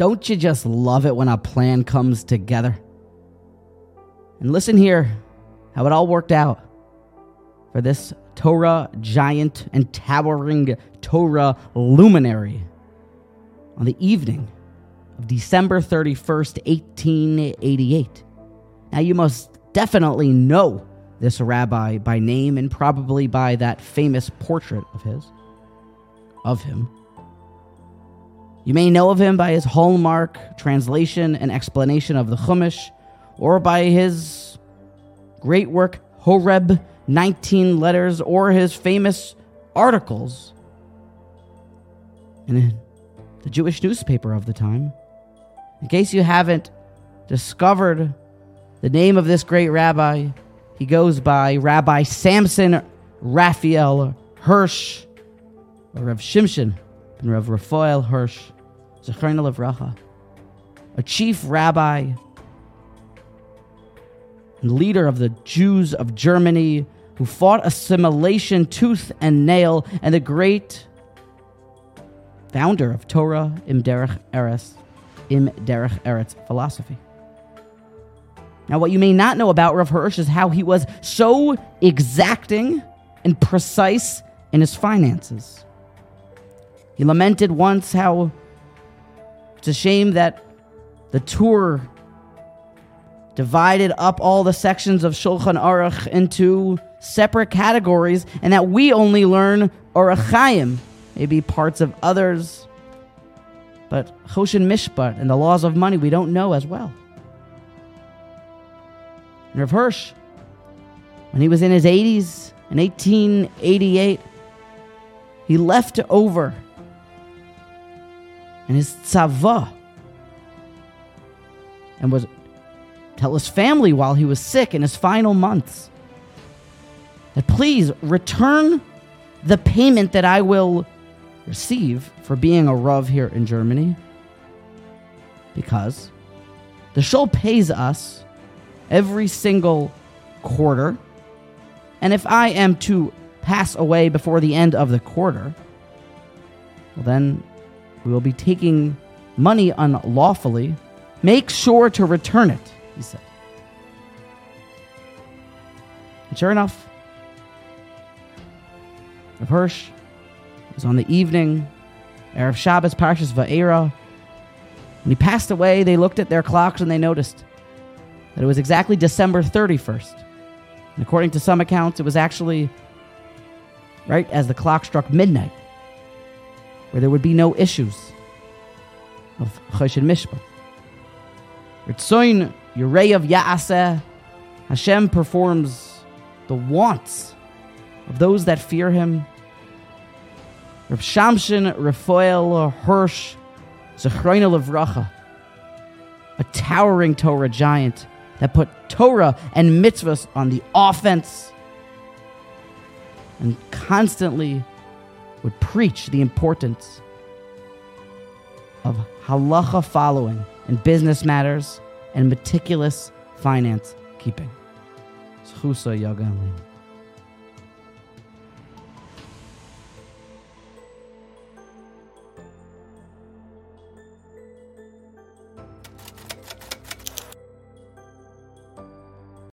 don't you just love it when a plan comes together? And listen here how it all worked out for this Torah giant and towering Torah luminary on the evening of December 31st, 1888. Now, you must definitely know this rabbi by name and probably by that famous portrait of his, of him. You may know of him by his hallmark translation and explanation of the Chumash, or by his great work, Horeb 19 Letters, or his famous articles in the Jewish newspaper of the time. In case you haven't discovered the name of this great rabbi, he goes by Rabbi Samson Raphael Hirsch, or Rav Shimshon and Rav Raphael Hirsch, Zechron Levracha, a chief rabbi and leader of the Jews of Germany who fought assimilation tooth and nail, and the great founder of Torah Im Derech Eretz, Im Derech Eretz philosophy. Now, what you may not know about Rav Hirsch is how he was so exacting and precise in his finances. He lamented once how it's a shame that the Tur divided up all the sections of Shulchan Aruch into separate categories and that we only learn Orach Chaim, maybe parts of others, but Choshen Mishpat and the laws of money we don't know as well. And Rav Hirsch, when he was in his 80s in 1888, he left over and his tzava and was tell his family while he was sick in his final months. That please return the payment that I will receive for being a Rav here in Germany. Because the shul pays us every single quarter. And if I am to pass away before the end of the quarter, well, then we will be taking money unlawfully. Make sure to return it, he said. And sure enough, Rav Hirsch was on the evening, Erev Shabbos, Parshas Va'era. When he passed away, they looked at their clocks and they noticed that it was exactly December 31st. And according to some accounts, it was actually right as the clock struck midnight, where there would be no issues of Choshen Mishpat. Ritzoin Yurei of Yaaseh, Hashem performs the wants of those that fear him. Rav Shimshon Raphael Hirsch, Zechroina Levracha, a towering Torah giant that put Torah and mitzvahs on the offense and constantly would preach the importance of halacha following in business matters and meticulous finance keeping. Zchusa Yagan